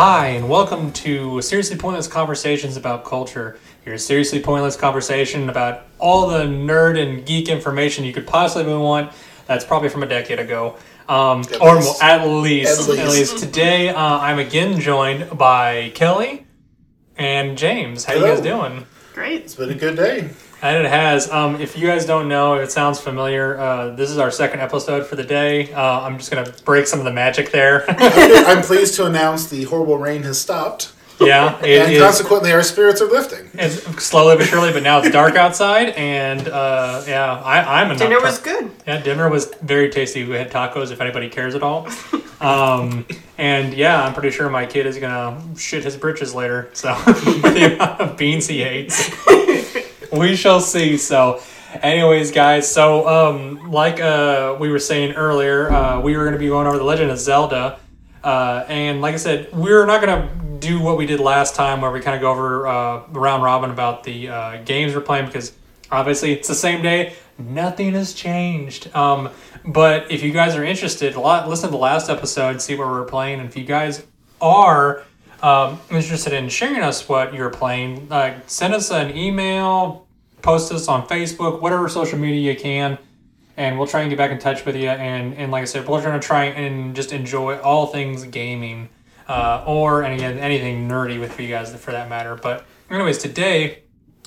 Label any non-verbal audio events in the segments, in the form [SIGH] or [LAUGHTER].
Hi, and welcome to Seriously Pointless Conversations about Culture. Your seriously pointless conversation about all the nerd and geek information you could possibly want. That's probably from a decade ago. Um, At or least. at least. At At least. least. Today, uh, I'm again joined by Kelly and James. How you guys doing? Great. It's been a good day. And it has. Um, if you guys don't know, if it sounds familiar, uh, this is our second episode for the day. Uh, I'm just gonna break some of the magic there. [LAUGHS] I'm pleased to announce the horrible rain has stopped, yeah, it and is- consequently, our spirits are lifting. It's slowly but surely, but now it's dark outside, and uh, yeah, I, I'm a Dinner was good. Yeah, dinner was very tasty. We had tacos, if anybody cares at all. Um, and yeah, I'm pretty sure my kid is gonna shit his britches later. So the amount of beans he hates, [LAUGHS] [LAUGHS] we shall see. So, anyways, guys. So, um, like uh, we were saying earlier, uh, we were gonna be going over the Legend of Zelda. Uh, and like I said, we're not gonna do what we did last time, where we kind of go over uh, round robin about the uh, games we're playing, because obviously it's the same day. Nothing has changed. Um, but if you guys are interested, a lot listen to the last episode, see what we're playing, and if you guys are um, interested in sharing us what you're playing, uh, send us an email, post us on Facebook, whatever social media you can and we'll try and get back in touch with you. And, and like I said, we're going to try and just enjoy all things gaming, uh, or again anything nerdy with you guys for that matter. But anyways, today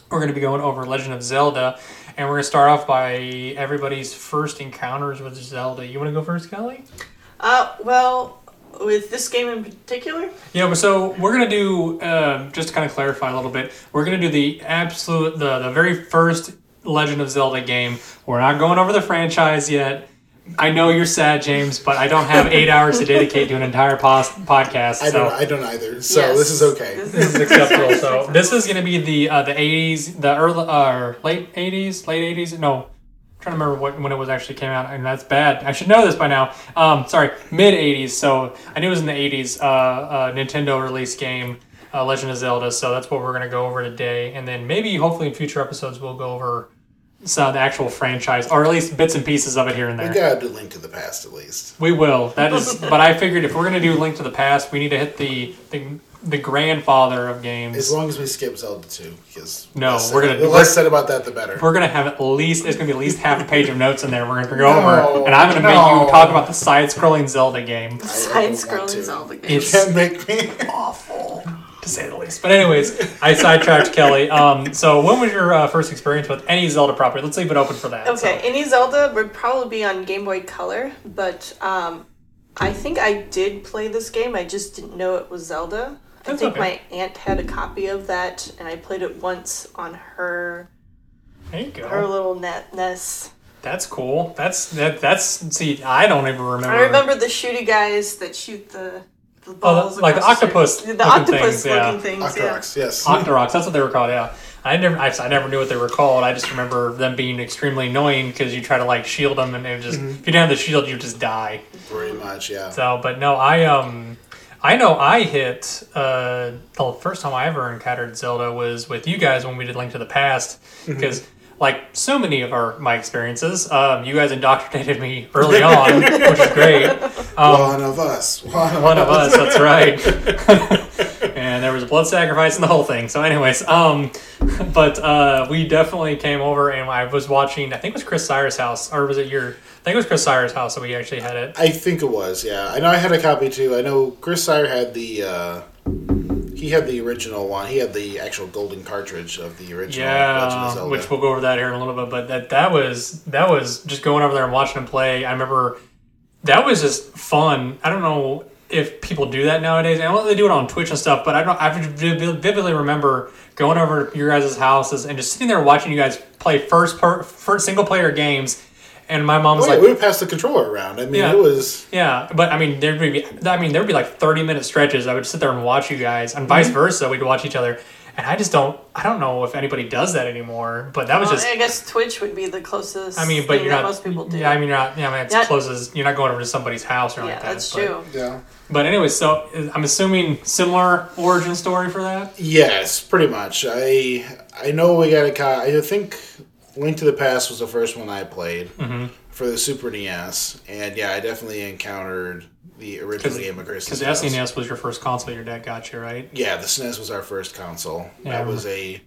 we're going to be going over Legend of Zelda, and we're going to start off by everybody's first encounters with Zelda. You want to go first, Kelly? Uh, well, with this game in particular, Yeah, but so we're gonna do um, just to kind of clarify a little bit. We're gonna do the absolute, the the very first Legend of Zelda game. We're not going over the franchise yet. I know you're sad, James, but I don't have eight hours to dedicate to an entire pos- podcast. I so don't. I don't either. So Yes. this is okay. This this is acceptable. So [LAUGHS] this is gonna be the uh, the 80s, the early uh, late 80s, late 80s. No, I'm trying to remember what when it was actually came out, and that's bad. I should know this by now. Um, sorry, mid 80s. So I knew it was in the 80s. Uh, uh, Nintendo release game, uh, Legend of Zelda. So that's what we're gonna go over today, and then maybe hopefully in future episodes we'll go over some of the actual franchise, or at least bits and pieces of it here and there. We gotta do Link to the Past at least. We will. That is, but I figured if we're gonna do Link to the Past, we need to hit the the, the grandfather of games. As long as we skip Zelda 2, because No, less we're gonna- the less said about that, the better. we're gonna have at least there's gonna be at least half a page of notes in there. We're gonna go No, over, and I'm gonna make you talk about the side-scrolling Zelda game. I Side-scrolling. Zelda game. It's Can't make me. awful, to say the least. But anyways, I sidetracked [LAUGHS] Kelly. Um, so when was your uh, first experience with any Zelda property? Let's leave it open for that. Okay, So, any Zelda would probably be on Game Boy Color, but um, I think I did play this game. I just didn't know it was Zelda. I think okay. my aunt had a copy of that, and I played it once on her there you go. her little net NES. That's cool. That's that. That's see. I don't even remember. I remember the shooty guys that shoot the, the Oh, balls. the- like the octopus The looking octopus things, yeah. looking things. Yeah. Yes. Octoroks, that's what they were called. Yeah, I never, I, I never knew what they were called. I just remember them being extremely annoying because you try to like shield them, and it just Mm-hmm. if you didn't have the shield, you just die. Pretty much, yeah. So, but no, I um, I know I hit uh the first time I ever encountered Zelda was with you guys when we did Link to the Past Mm-hmm. because. Like so many of our my experiences, um, you guys indoctrinated me early on, which is great. [LAUGHS] Um, one of us. One, one of us, that's right. [LAUGHS] and there was a blood sacrifice and the whole thing. So, anyways, um, [LAUGHS] but uh, we definitely came over and I was watching. I think it was Chris Cyrus' house, or was it your? I think it was Chris Cyrus' house that we actually had it. I think it was, yeah. I know I had a copy too. I know Chris Sire had the uh he had the original one. He had the actual golden cartridge of the original Yeah, which we'll go over that here in a little bit. But that that was that was just going over there and watching him play. I remember that was just fun. I don't know if people do that nowadays. I don't know they do it on Twitch and stuff, but I don't. I vividly remember going over to your guys' houses and just sitting there watching you guys play first per first single player games. And my mom was Oh, yeah, like, we would pass the controller around. I mean, Yeah. it was yeah, but I mean, there'd be, I mean, there'd be like thirty minute stretches. I would sit there and watch you guys, and vice mm-hmm. versa. We'd watch each other, and I just don't, I don't know if anybody does that anymore. But that was Well, just, I guess Twitch would be the closest. I mean, but thing you're not. most people do. Yeah, I mean, you're not. Yeah, I mean, it's Not- close as you're not going over to somebody's house or yeah, like that. Yeah, that's but, true. yeah. But anyway, so I'm assuming similar origin story for that. Yes, pretty much. I I know we got a co- I think Link to the Past was the first one I played. Mm-hmm. for the Super NES, and yeah, I definitely encountered the original game of Chris's Because the. SNES was your first console your dad got you, right? Yeah, the SNES was our first console. Yeah, that was a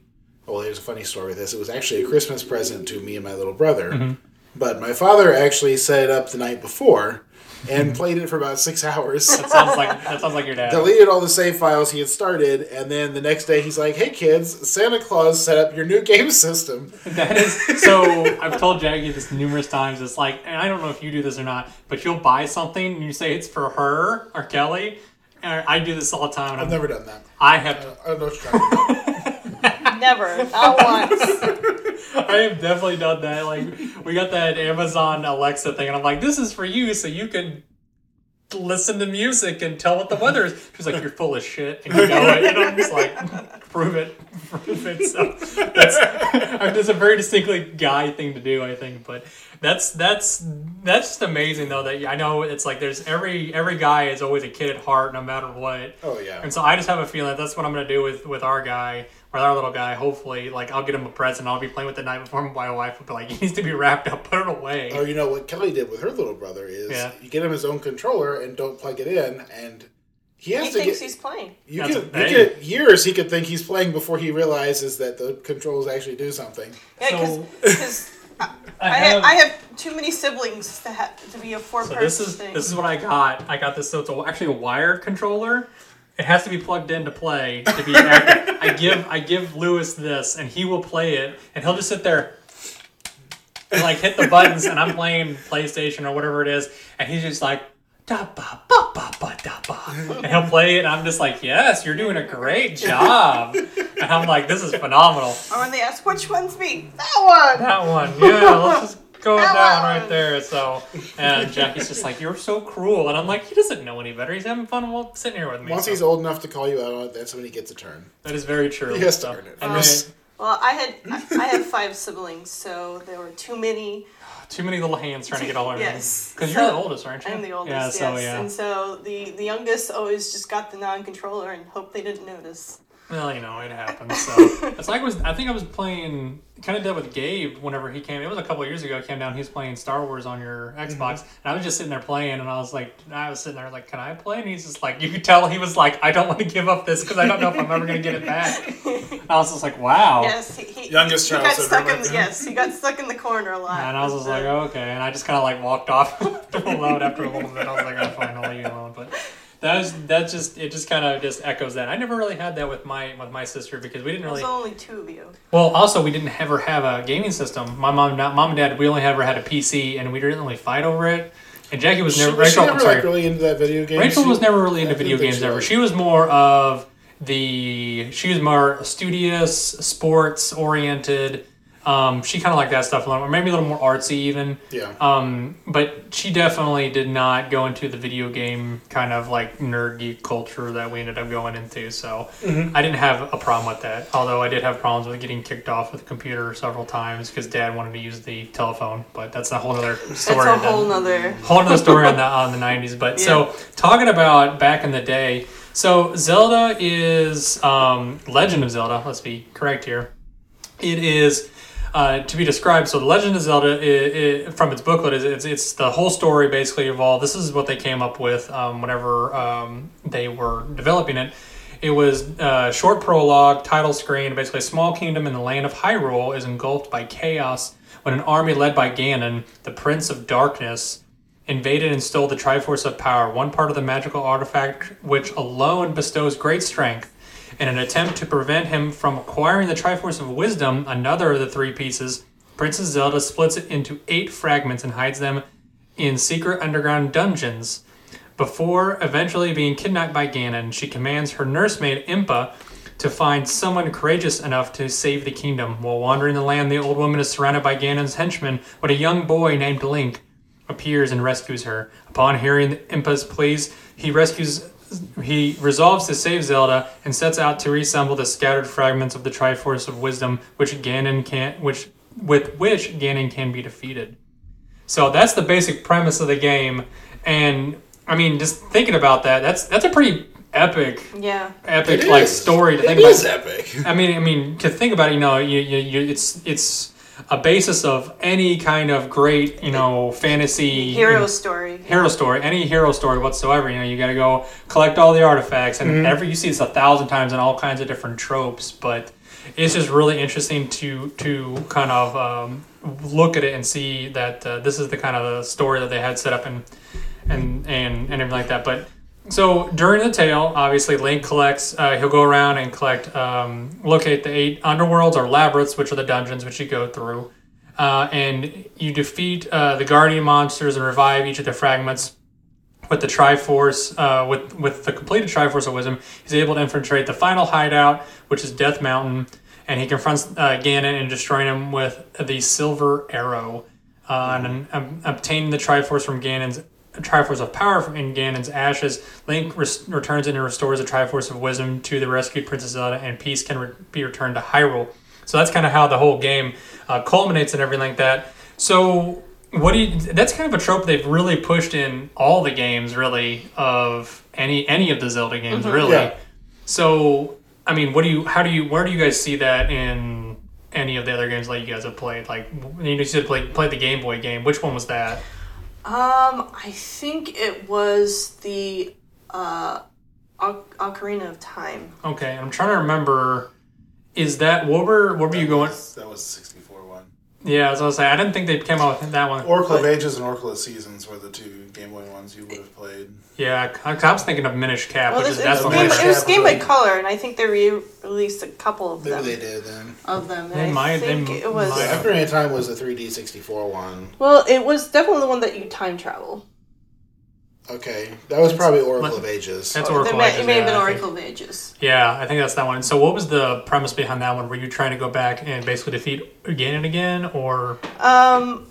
well. There's a funny story with this. It was actually a Christmas present to me and my little brother. Mm-hmm. But my father actually set it up the night before Mm-hmm. and played it for about six [LAUGHS] hours. That sounds like that sounds like your dad. deleted all the save files he had started, and then the next day he's like, "Hey kids, Santa Claus set up your new game system." [LAUGHS] That is so. I've told Jackie this numerous times. It's like, and I don't know if you do this or not, but you'll buy something and you say it's for her or Kelly. And I do this all the time. And I've I'm, never done that. I have. I don't know what you're talking about. [LAUGHS] Never, not once. [LAUGHS] I have definitely done that. Like we got that Amazon Alexa thing, and I'm like, "This is for you, so you can listen to music and tell what the weather is." She's like, "You're full of shit," and you know it. And I'm just like, "Prove it, prove it." So that's that's a very distinctly guy thing to do, I think. But that's that's that's just amazing, though. That I know it's like there's every every guy is always a kid at heart, no matter what. Oh yeah. And so I just have a feeling that that's what I'm gonna do with with our guy, with our little guy. Hopefully, like I'll get him a present. I'll be playing with the night before. [LAUGHS] My wife will be like, "He needs to be wrapped up. Put it away." Or you know what Kelly did with her little brother is Yeah. you get him his own controller and don't plug it in, and he has He to thinks get. he's playing. You That's could, you thing. get years he could think he's playing before he realizes that the controls actually do something. Yeah, So- because [LAUGHS] I, I I, have- have, I have too many siblings to have to be a four So person this is thing. this is what I got. I got this. So it's a, actually a wired controller. It has to be plugged in to play to be active. I give I give Lewis this, and he will play it, and he'll just sit there and like hit the buttons, and I'm playing PlayStation or whatever it is, and he's just like. Da ba ba ba ba da ba, and he'll play it, and I'm just like, "Yes, you're doing a great job." And I'm like, "This is phenomenal." or when they ask which one's me, that one. That one, yeah. Let's just go That down right there. So, and Jackie's just like, "You're so cruel," and I'm like, "He doesn't know any better. He's having fun while sitting here with me." Once So he's old enough to call you out on it, that's when he gets a turn. that is very true. He has to So- earn it And first. Well, I had I, I have five siblings, so there were too many. [SIGHS] too many little hands trying to get all our Yes. Because you're the oldest, aren't you? I'm the oldest, Yeah. yes. So yeah. And so the the youngest always just got the non controller and hoped they didn't notice. Well, you know, it happens. So [LAUGHS] it's like I was. I think I was playing. Kind of did with Gabe whenever he came. It was a couple of years ago. He came down. He was playing Star Wars on your Xbox, Mm-hmm. and I was just sitting there playing. And I was like, I was sitting there like, can I play? And he's just like, you could tell he was like, I don't want to give up this because I don't know if I'm ever gonna get it back. And [LAUGHS] I was just like, wow. Yes, he, he, Youngest he child got stuck in there. yes, he got stuck in the corner a lot. And I was just like, So- [LAUGHS] okay. And I just kind of like walked off alone after a little bit. I was like, I'm fine, I'll leave you alone. But that was that just it just kind of just echoes that. I never really had that with my with my sister because we didn't really. There's really. only two of you. Well, also we didn't ever have a gaming system. My mom, not mom and dad, we only ever had a PC, and we didn't really fight over it. And Jackie was She, never. she Rachel, I'm never sorry. like really into that video game? Rachel She- was never really into video games she ever. She was more of the she was more studious, sports oriented. Um, she kind of liked that stuff a little, or maybe a little more artsy even. Yeah. Um, but she definitely did not go into the video game kind of like nerd geek culture that we ended up going into. So Mm-hmm. I didn't have a problem with that. Although I did have problems with getting kicked off with the computer several times because Dad wanted to use the telephone. But that's a whole other story. That's story. a whole nother. whole other story on the on the nineties. But so talking about back in the day, so Zelda is um, Legend of Zelda. Let's be correct here. It is. Uh, to be described, so the Legend of Zelda, i i from its booklet, is it's, it's the whole story basically of all. This is what they came up with um, whenever um, they were developing it. It was a short prologue, title screen. Basically, a small kingdom in the land of Hyrule is engulfed by chaos when an army led by Ganon, the Prince of Darkness, invaded and stole the Triforce of Power, one part of the magical artifact which alone bestows great strength. In an attempt to prevent him from acquiring the Triforce of Wisdom, another of the three pieces, Princess Zelda splits it into eight fragments and hides them in secret underground dungeons. Before eventually being kidnapped by Ganon, she commands her nursemaid Impa to find someone courageous enough to save the kingdom. While wandering the land, the old woman is surrounded by Ganon's henchmen but a young boy named Link appears and rescues her. Upon hearing Impa's pleas, he rescues he resolves to save Zelda and sets out to reassemble the scattered fragments of the Triforce of Wisdom, which Ganon can which with which Ganon can be defeated. So that's the basic premise of the game, and I mean, just thinking about that, that's that's a pretty epic, Yeah. epic It like is. story to It think is about. epic. I mean, I mean, to think about it, you know, you, you, you it's it's a basis of any kind of great, you know, fantasy Hero story. hero story, any hero story whatsoever. You know, you got to go collect all the artifacts, and Mm-hmm. every you see this a thousand times in all kinds of different tropes. But it's just really interesting to to kind of um, look at it and see that uh, this is the kind of the story that they had set up and and and and everything like that. But so during the tale, obviously Link collects. Uh, he'll go around and collect, um, locate the eight underworlds or labyrinths, which are the dungeons which you go through, uh, and you defeat uh, the guardian monsters and revive each of the fragments. With the Triforce, uh, with with the completed Triforce of Wisdom, he's able to infiltrate the final hideout, which is Death Mountain, and he confronts uh, Ganon and destroying him with the Silver Arrow, uh, and um, obtaining the Triforce from Ganon's Triforce of Power from in Ganon's ashes. Link returns and restores the Triforce of Wisdom to the rescued Princess Zelda, and peace can re- be returned to Hyrule. So that's kind of how the whole game uh, culminates and everything like that. So what do you? That's kind of a trope they've really pushed in all the games, really, of any any of the Zelda games, really. Yeah. So I mean, what do you? How do you? Where do you guys see that in any of the other games that you guys have played? Like you said, play played the Game Boy game. Which one was that? Um, I think it was the uh, Oc- Ocarina of Time. Okay, I'm trying to remember. Is that what were what were you going? That was 64 one. Yeah, I was gonna say I didn't think they came out with that one. Oracle of Ages and Oracle of Seasons were the two Game Boy ones you would have played. Yeah, I, I was thinking of Minish Cap, Well, which this, is it, was game, later. it was Game Boy Color, and I think they re-released a couple of Maybe them. they did then. Of them. And They I might- they think it was. might Yeah. Ocarina of Time was the 3D 64 one. Well, it was definitely the one that you time travel. Okay, that was probably Oracle Let- of Ages. That's Or Oracle there may, Ages, it may have been I. Oracle of Ages. Yeah, I think that's that one. So, what was the premise behind that one? Were you trying to go back and basically defeat again and again, or Um,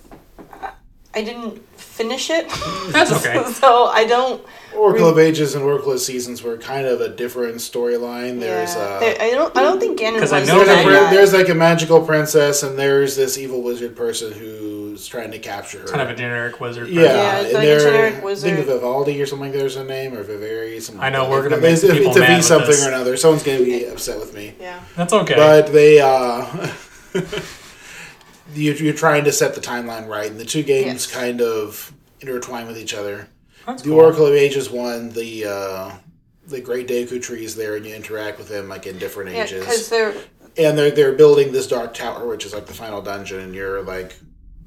I didn't finish it. [LAUGHS] That's okay. [LAUGHS] so I don't. Oracle of Ages and Oracle of Seasons were kind of a different storyline. There's yeah, uh, there- I don't. I don't think Ganon 'Cause was I know there's, the a, that bad prin- guy. there's like a magical princess, and there's this evil wizard person who's trying to capture her. kind of a generic wizard? yeah, Yeah, it's and like a they're- generic I think wizard. Vivaldi or something like there's a name, or Vivari. Something I know, like we're gonna make It's, some it's, people it's mad V with something this. or another. Someone's gonna be upset with me. yeah. That's okay. But they, uh, [LAUGHS] you, you're trying to set the timeline right, and the two games Yes. kind of intertwine with each other. That's The cool. Oracle of Ages one, the uh, the Great Deku tree is there, and you interact with them like in different Yeah, ages. because they're and they're they're building this dark tower, which is like the final dungeon, and you're like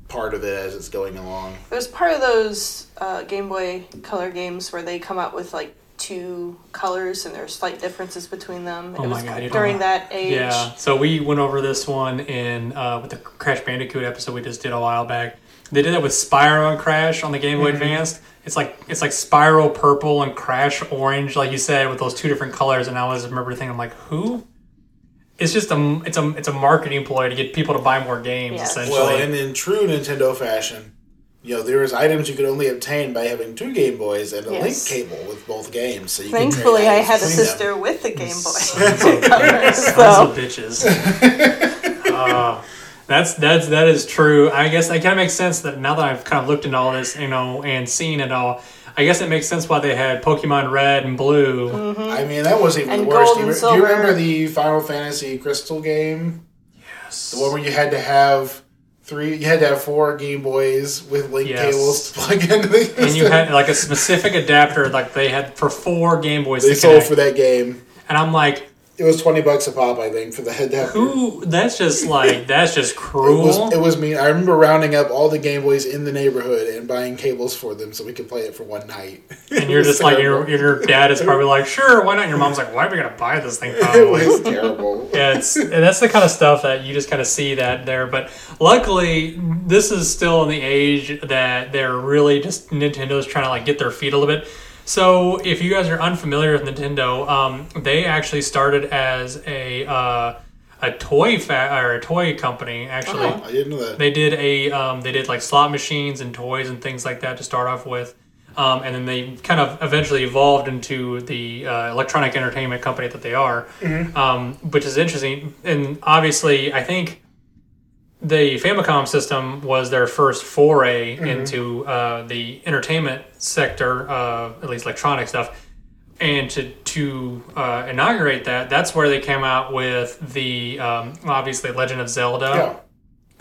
part of it as it's going along. it was part of those uh, Game Boy Color games where they come out with like two colors and there's slight differences between them. Oh it my was God, during that age. Yeah, so we went over this one in uh, with the Crash Bandicoot episode we just did a while back. They did it with Spyro and Crash on the Game Boy Advanced. It's like it's like Spyro purple and Crash orange, like you said, with those two different colors. And I always remember thinking, I'm like, who? It's just a it's a it's a marketing ploy to get people to buy more games, Yes. essentially. Well, and in true Nintendo fashion, you know there was items you could only obtain by having two Game Boys and a Yes. link cable with both games. So you could trade Thankfully, I had a between them. sister with a Game Sons Boy. of, sons [LAUGHS] so of bitches. Uh, that's that's that is true. I guess that kind of makes sense that now that I've kind of looked into all this, you know, and seen it all. I guess it makes sense why they had Pokemon Red and Blue. Mm-hmm. I mean, that wasn't even And the worst. Do you, re- do you remember the Final Fantasy Crystal game? Yes. The one where you had to have three, you had to have four Game Boys with link Yes. cables to plug [LAUGHS] into the and you had like a specific adapter, like they had for four Game Boys. they to sold connect. for that game. and I'm like, It was twenty bucks a pop, I think, for the adapter. who? That's just like that's just It cruel. was, it was mean. I remember rounding up all the Game Boys in the neighborhood and buying cables for them so we could play it for one night. and you're It just [LAUGHS] like your your dad is probably like, sure, why not? And your mom's like, why are we gonna buy this thing? [LAUGHS] It Probably. was terrible. yeah, it's and that's the kind of stuff that you just kind of see that there. But luckily, this is still in the age that they're really just Nintendo's trying to like get their feet a little bit. So if you guys are unfamiliar with Nintendo, um, they actually started as a uh, a toy fa- or a toy company. Actually, Oh, I didn't know that. they did a um, they did like slot machines and toys and things like that to start off with. Um, and then they kind of eventually evolved into the uh, electronic entertainment company that they are, um, which is interesting. And obviously, I think the Famicom system was their first foray into uh, the entertainment sector, uh, at least electronic stuff. And to to uh, inaugurate that, that's where they came out with the um, obviously Legend of Zelda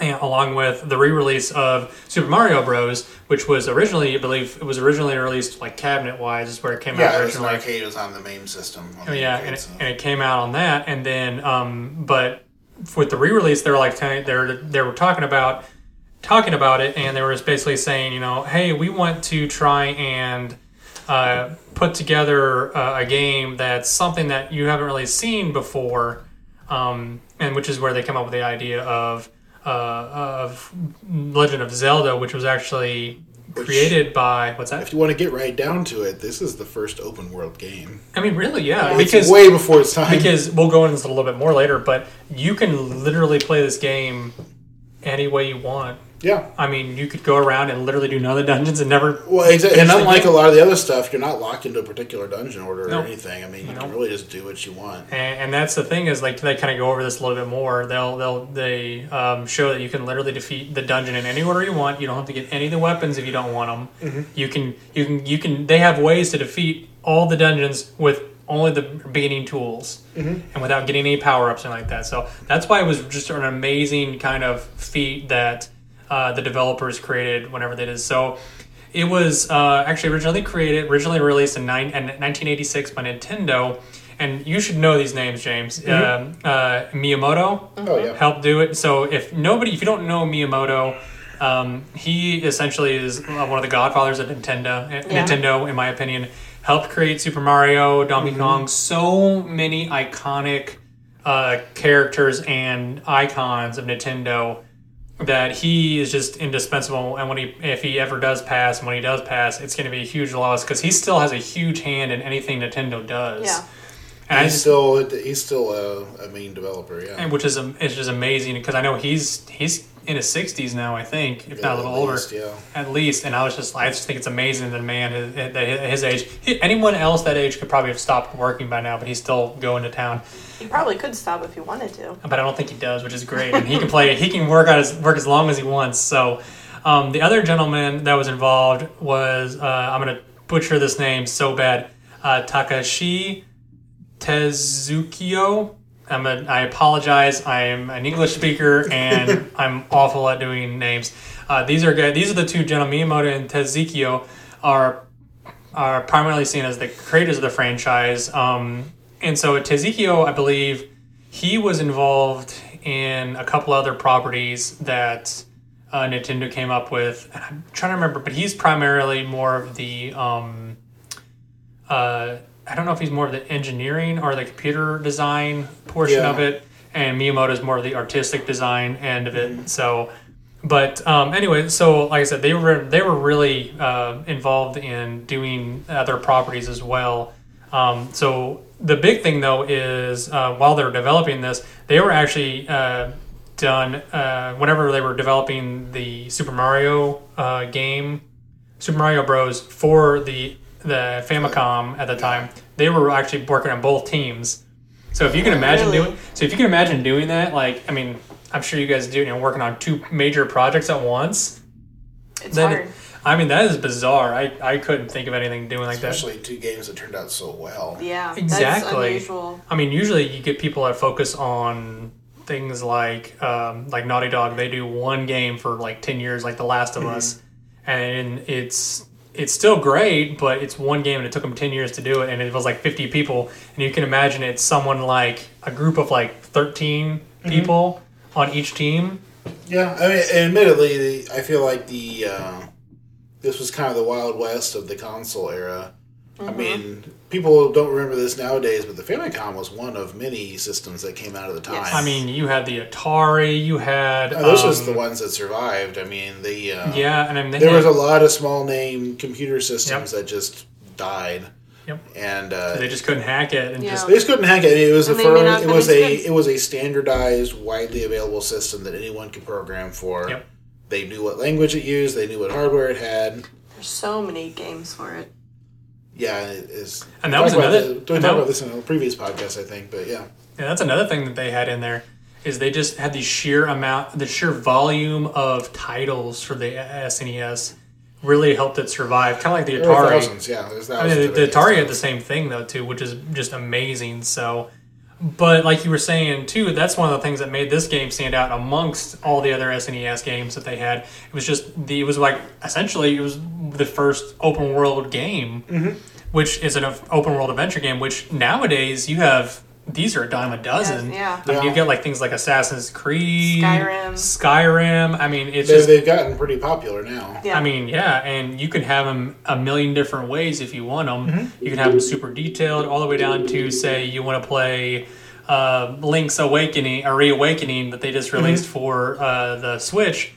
Yeah. and along with the re-release of Super Mario Bros, which was originally, I believe, it was originally released like cabinet-wise, is where it came out Yeah, an originally. arcade. It was on the main system. Oh, the yeah, arcade, and it, so- and it came out on that, and then um, but with the re-release, they were like they were they were talking about talking about it, and they were just basically saying, you know, hey, we want to try and uh, put together uh, a game that's something that you haven't really seen before, um, and which is where they come up with the idea of uh, of Legend of Zelda, which was actually created by what's that? If you want to get right down to it, this is the first open world game. I mean, really, yeah, because way before its time. because we'll go into this a little bit more later, but you can literally play this game any way you want. Yeah. I mean, you could go around and literally do none of the dungeons and never. Well, exactly. And unlike a lot of the other stuff, you're not locked into a particular dungeon order No. or anything. I mean, you No. can really just do what you want. And, and that's the thing is like they kind of go over this a little bit more. They'll they'll they um, show that you can literally defeat the dungeon in any order you want. You don't have to get any of the weapons if you don't want them. Mm-hmm. You can you can you can. They have ways to defeat all the dungeons with only the beginning tools Mm-hmm. and without getting any power ups and like that. So that's why it was just an amazing kind of feat that uh, the developers created whenever they did. So it was uh, actually originally created, originally released in, nine, in 1986 by Nintendo. And you should know these names, James. Um, uh, Miyamoto Oh, yeah. helped do it. So if nobody, if you don't know Miyamoto, um, he essentially is uh, one of the godfathers of Nintendo. uh, Yeah. Nintendo, in my opinion, helped create Super Mario, Donkey Kong, so many iconic uh, characters and icons of Nintendo that he is just indispensable. And when he, if he ever does pass, and when he does pass, it's going to be a huge loss because he still has a huge hand in anything Nintendo does. Yeah. And He's just, still he's still a, a main developer. Yeah. and which is it's just amazing because I know he's he's in his sixties now, I think, if not a At little older, least, Yeah. at least. And I was just I just think it's amazing that a man his, that his age, anyone else that age could probably have stopped working by now, but he's still going to town. He probably could stop if he wanted to. But I don't think he does, which is great. And he can play, he can work out his work as long as he wants. So um, the other gentleman that was involved was uh, I'm gonna butcher this name so bad, uh, Takashi Tezukio. I'm a, I apologize. I am an English speaker and [LAUGHS] I'm awful at doing names. Uh, these are good. These are the two gentlemen, Miyamoto and Tezukio, are are primarily seen as the creators of the franchise. Um, and so Tezukio, I believe, he was involved in a couple other properties that uh, Nintendo came up with. And I'm trying to remember, but he's primarily more of the. Um, uh, I don't know if he's more of the engineering or the computer design portion Yeah. of it, and Miyamoto is more of the artistic design end of it. So, but um, anyway, so like I said, they were they were really uh, involved in doing other properties as well. Um, so the big thing though is uh, while they were developing this, they were actually uh, done uh, whenever they were developing the Super Mario uh, game, Super Mario Bros. for the the Famicom at the time. They were actually working on both teams. So if you can imagine Really? doing, so if you can imagine doing that, like I mean, I'm sure you guys do, you know, working on two major projects at once. It's Then, hard. I mean, that is bizarre. I, I couldn't think of anything doing like that. Especially two games that turned out so well. Yeah. That's Exactly. unusual. I mean, usually you get people that focus on things like um, like Naughty Dog. They do one game for like ten years, like The Last of Us, and it's it's still great, but it's one game and it took them ten years to do it, and it was like fifty people, and you can imagine it's someone like a group of like 13 people on each team. Yeah, I mean, admittedly, I feel like the uh, this was kind of the wild west of the console era. I mean, people don't remember this nowadays, but the Famicom was one of many systems that came out of the time. Yes. I mean, you had the Atari, you had Uh, those um, was the ones that survived. I mean, the uh, yeah, and I mean there had- was a lot of small name computer systems that just died, Yep. and uh, they just couldn't hack it and Yeah. just They just couldn't hack it. It was a And they may it was a good. it was a standardized, widely available system that anyone could program for. Yep. They knew what language it used. They knew what hardware it had. There's so many games for it. Yeah, it is. And that was another- the- we talked about this in a previous podcast, I think. But yeah, Yeah, that's another thing that they had in there is they just had the sheer amount, the sheer volume of titles for the SNES really helped it survive. Kind of like the Atari. thousands. Yeah, there's I thousands. mean, the, the. Atari had the same thing though too, which is just amazing. So, But like you were saying too, that's one of the things that made this game stand out amongst all the other SNES games that they had. It was just the it was like essentially it was the first open world game, mm-hmm. which is an open world adventure game. Which nowadays you have these are a dime a dozen. yeah. I mean, Yeah. you get like things like Assassin's Creed, Skyrim. Skyrim. I mean, it's They, just they've gotten pretty popular now. Yeah. I mean, yeah, and you can have them a million different ways if you want them. Mm-hmm. You can have them super detailed, all the way down to say you want to play uh, Link's Awakening, a Reawakening that they just Mm-hmm. released for uh, the Switch.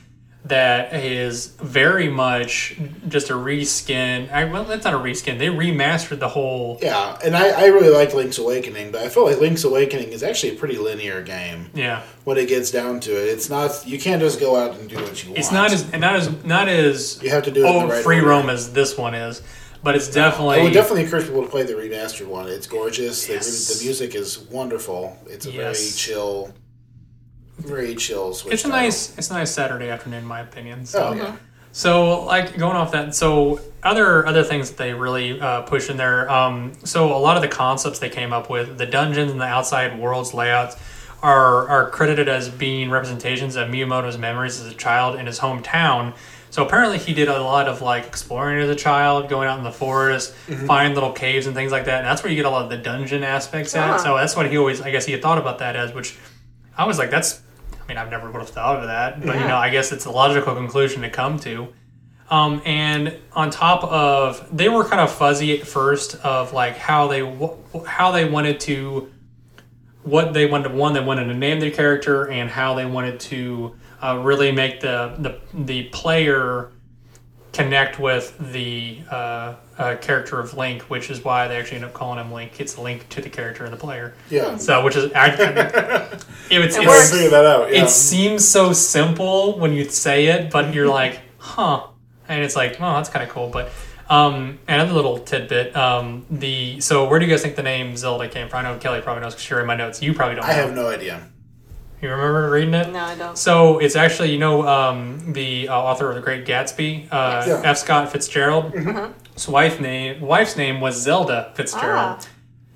That is very much just a reskin. I, well, that's not a reskin. They remastered the whole. Yeah, and I, I really like Link's Awakening, but I feel like Link's Awakening is actually a pretty linear game Yeah, when it gets down to it. It's not you can't just go out and do what you want. it's not as not as not as you have to do it oh right free roam as this one is, but it's definitely I would definitely encourage people to play the remastered one. It's gorgeous. Yes. the music is wonderful. It's a very chill, very chill. Switch it's a title. nice it's a nice Saturday afternoon in my opinion. So. Oh yeah. So, like going off that, so other other things that they really uh, push in there. Um, so a lot of the concepts they came up with, the dungeons and the outside worlds layouts, are are credited as being representations of Miyamoto's memories as a child in his hometown. So apparently he did a lot of like exploring as a child, going out in the forest, finding little caves and things like that. And that's where you get a lot of the dungeon aspects at. Ah. So that's what he always, I guess, he had thought about that as, which I was like, that's. I mean, I've never would have thought of that, but you know, I guess it's a logical conclusion to come to. Um, and on top of, they were kind of fuzzy at first of like how they how they wanted to, what they wanted. One, they wanted to name their character, and how they wanted to uh, really make the the the player connect with the uh, uh, character of Link, which is why they actually end up calling him Link. It's a link to the character and the player. Yeah. So, which is I, it's, [LAUGHS] It it's, I works. that out. Yeah. it seems so simple when you say it, but you're like, huh. And it's like, oh, that's kind of cool. But um, another little tidbit. Um, the so where do you guys think the name Zelda came from? I know Kelly probably knows because she in my notes. You probably don't. I know. have no idea. You remember reading it? No, I don't. So it's actually, you know, um, the uh, author of The Great Gatsby, uh, Yeah. F. Scott Fitzgerald. His wife name, wife's name was Zelda Fitzgerald. Ah.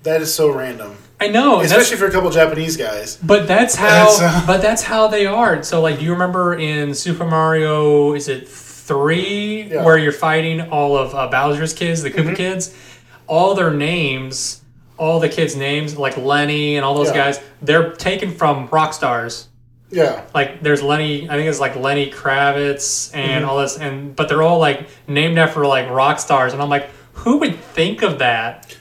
That is so random, I know, especially for a couple Japanese guys. But that's how. That's, uh, but that's how they are. So, like, do you remember in Super Mario? Is it three Yeah. Mm-hmm. where you're fighting all of uh, Bowser's kids, the Koopa kids? All their names, all the kids' names, like Lenny and all those Yeah. guys, they're taken from rock stars. Yeah, Like, there's Lenny. I think it's like Lenny Kravitz and Mm-hmm. all this, and but they're all like named after like rock stars, and I'm like, who would think of that?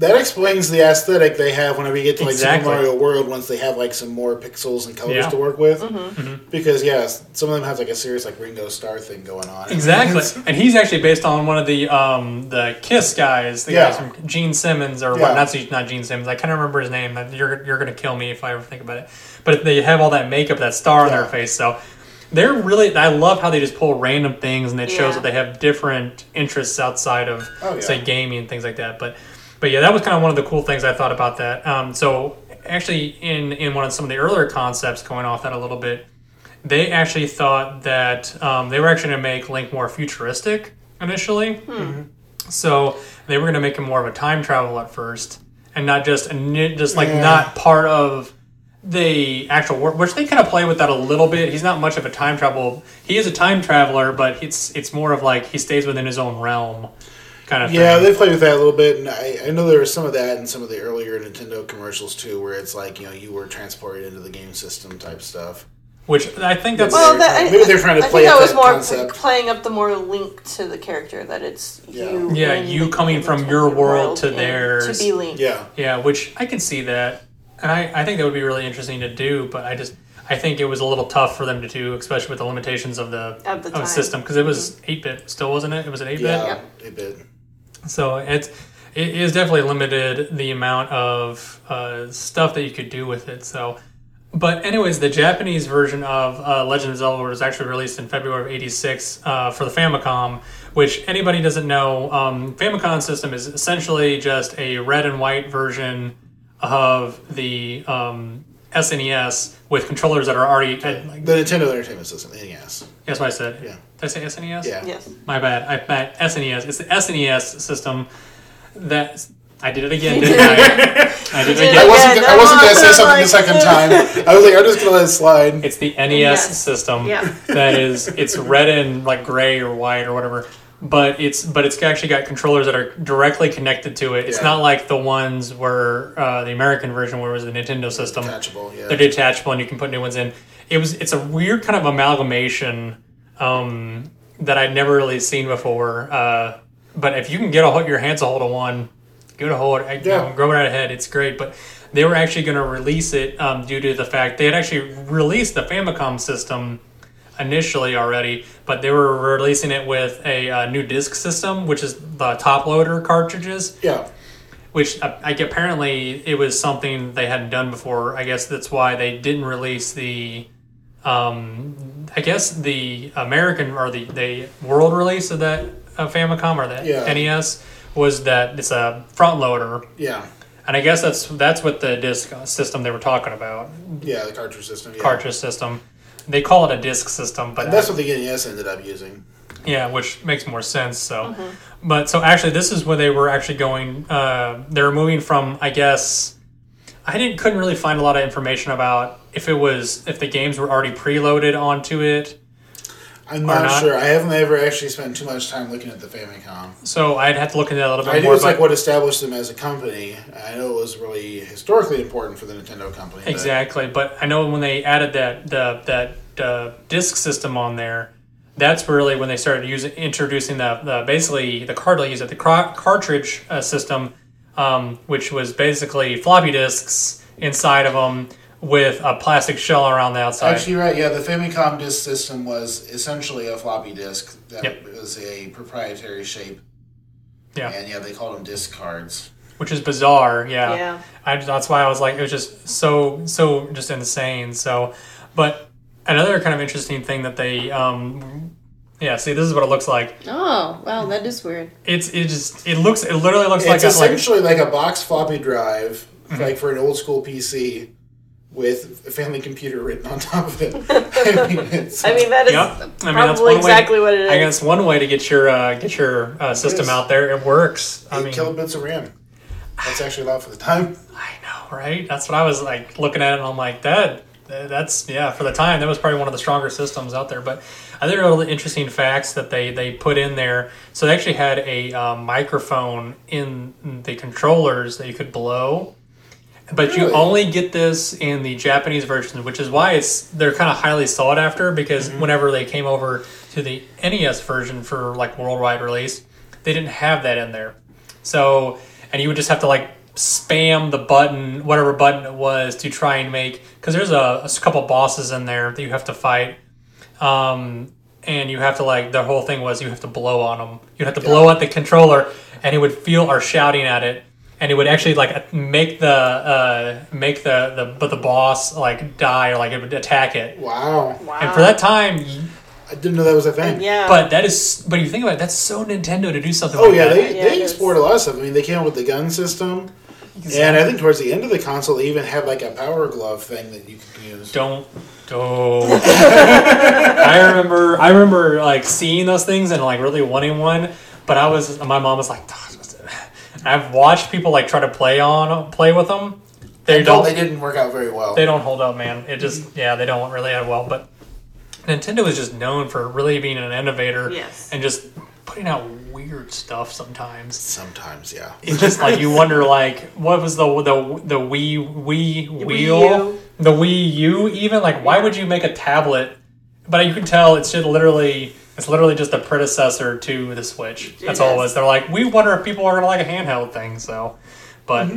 That explains the aesthetic they have whenever you get to like Exactly. Super Mario World. Once they have like some more pixels and colors Yeah. to work with, Mm-hmm. because yes, some of them have like a serious like Ringo Starr thing going on. Exactly, and he's actually based on one of the um the Kiss guys, the Yeah. guys from Gene Simmons or Yeah. what? Not Gene- not Gene Simmons. I can't remember his name. You're you're gonna kill me if I ever think about it. But they have all that makeup, that star on their face, so. They're really. I love how they just pull random things, and it shows that they have different interests outside of, Oh, yeah. say, gaming and things like that. But, but yeah, that was kind of one of the cool things I thought about that. Um, so actually, in in one of some of the earlier concepts, going off that a little bit, they actually thought that um, they were actually going to make Link more futuristic initially. So they were going to make him more of a time travel at first, and not just a, ni- just like Yeah. not part of the actual world. Which they kind of play with that a little bit. He's not much of a time travel. He is a time traveler, but it's it's more of like he stays within his own realm, kind of. Yeah, thing. they played with that a little bit, and I, I know there was some of that in some of the earlier Nintendo commercials too, where it's like you know you were transported into the game system type stuff. which I think that's Well, Maybe that, I, they're trying to I play think up that was that more concept. playing up the more link to the character that it's Yeah. you. Yeah, you the coming from your world to theirs. to be Link. Yeah, Yeah, which I can see that, and I, I think that would be really interesting to do. But I just I think it was a little tough for them to do, especially with the limitations of the Of the time. system because it was mm-hmm. eight bit, still wasn't it? It was an eight bit. yeah, it did. So it's it is definitely limited the amount of uh, stuff that you could do with it. So, but anyways, the Japanese version of uh, Legend of Zelda was actually released in February of '86 uh, for the Famicom. Which anybody doesn't know, um, Famicom system is essentially just a red and white version of the um, SNES with controllers that are already. uh, like, The Nintendo Entertainment System, yes. that's what I said. Yeah. Did I say SNES? Yeah. Yes. My bad. I meant SNES. It's the SNES system that I did it again, [LAUGHS] didn't I? I did it did I again. wasn't. Yeah, gonna, I wasn't gonna say was something the second [LAUGHS] time. I was like, I'm just gonna let it slide. It's the NES Yes. system Yeah. that is it's red and like gray or white or whatever. But it's but it's actually got controllers that are directly connected to it. It's Yeah. not like the ones where uh, the American version where it was the Nintendo system. Detachable. Yeah. They're detachable and you can put new ones in. It was it's a weird kind of amalgamation um, that I'd never really seen before. Uh, but if you can get a hold, your hands a hold of one, get a hold. Yeah. go right ahead. It's great. But they were actually going to release it um, due to the fact they had actually released the Famicom system initially already, but they were releasing it with a uh, new disc system, which is the top loader cartridges yeah. which I, I apparently it was something they hadn't done before. I guess that's why they didn't release the, um, I guess the American or the, the world release of that uh, Famicom or that Yeah. NES was that it's a front loader, Yeah. and I guess that's that's what the disc system they were talking about, Yeah. The cartridge system. Yeah. cartridge system. They call it a disc system, but And that's what the NES ended up using. Yeah, which makes more sense. So, but so actually, this is where they were actually going. Uh, they were moving from, I guess, I didn't couldn't really find a lot of information about if it was if the games were already preloaded onto it. I'm not, not. sure. I haven't ever actually spent too much time looking at the Famicom. So I'd have to look into that a little bit more. I knew it's like what established them as a company. I know it was really historically important for the Nintendo company. Exactly, but I know when they added that the that uh, disc system on there, that's really when they started using introducing the, the basically the it the car- cartridge uh, system, um, which was basically floppy disks inside of them with a plastic shell around the outside. Actually, right. Yeah, the Famicom disk system was essentially a floppy disk that Yep. was a proprietary shape. Yeah. And yeah, they called them disc cards. which is bizarre. Yeah, Yeah. I, that's why I was like, it was just so so just insane. So, but another kind of interesting thing that they, um, yeah, see, this is what it looks like. Oh, wow, that is weird. It's it just it looks it literally looks It's like a, like essentially like, a box floppy drive, Mm-hmm. like for an old school PC, with a family computer written on top of it. I mean, it's, I mean, that is Yep. I mean, that's probably one way- exactly what it is. I guess one way to get your uh, get your uh, system out there. It works. I eight mean, kilobits of RAM. That's actually allowed for the time. I know, right? That's what I was like looking at, it and I'm like, that that's yeah. For the time, that was probably one of the stronger systems out there. But I think there are really interesting facts that they they put in there. So they actually had a um, microphone in the controllers that you could blow. But you only get this in the Japanese version, which is why it's they're kind of highly sought after because whenever they came over to the NES version for like worldwide release, they didn't have that in there. So, and you would just have to like spam the button, whatever button it was, to try and make because there's a, a couple bosses in there that you have to fight. Um, and you have to like the whole thing was you have to blow on them. You have to blow at the controller, and it would feel or shouting at it, and it would actually like make the uh, make the the but the boss like die or like it would attack it. Wow. wow. And for that time, I didn't know that was a thing. yeah. but that is but you think about it, that's so Nintendo to do something. Oh like yeah, that. they, Yeah, they it is. explored a lot of stuff. I mean, they came up with the gun system, and I think towards the end of the console, they even had like a power glove thing that you could use. don't don't [LAUGHS] i remember i remember like seeing those things and like really wanting one but i was my mom was like i've watched people like try to play on play with them they No, don't they didn't work out very well. they don't hold up man it just yeah they don't really end well but nintendo is just known for really being an innovator Yes. and just putting out weird stuff sometimes Sometimes, yeah. it's just like you wonder like what was the the the Wii Wii wheel U. the Wii U even like why would you make a tablet but you can tell it's just literally it's literally just a predecessor to the Switch. That's all it is. was. They're like we wonder if people are gonna like a handheld thing so. But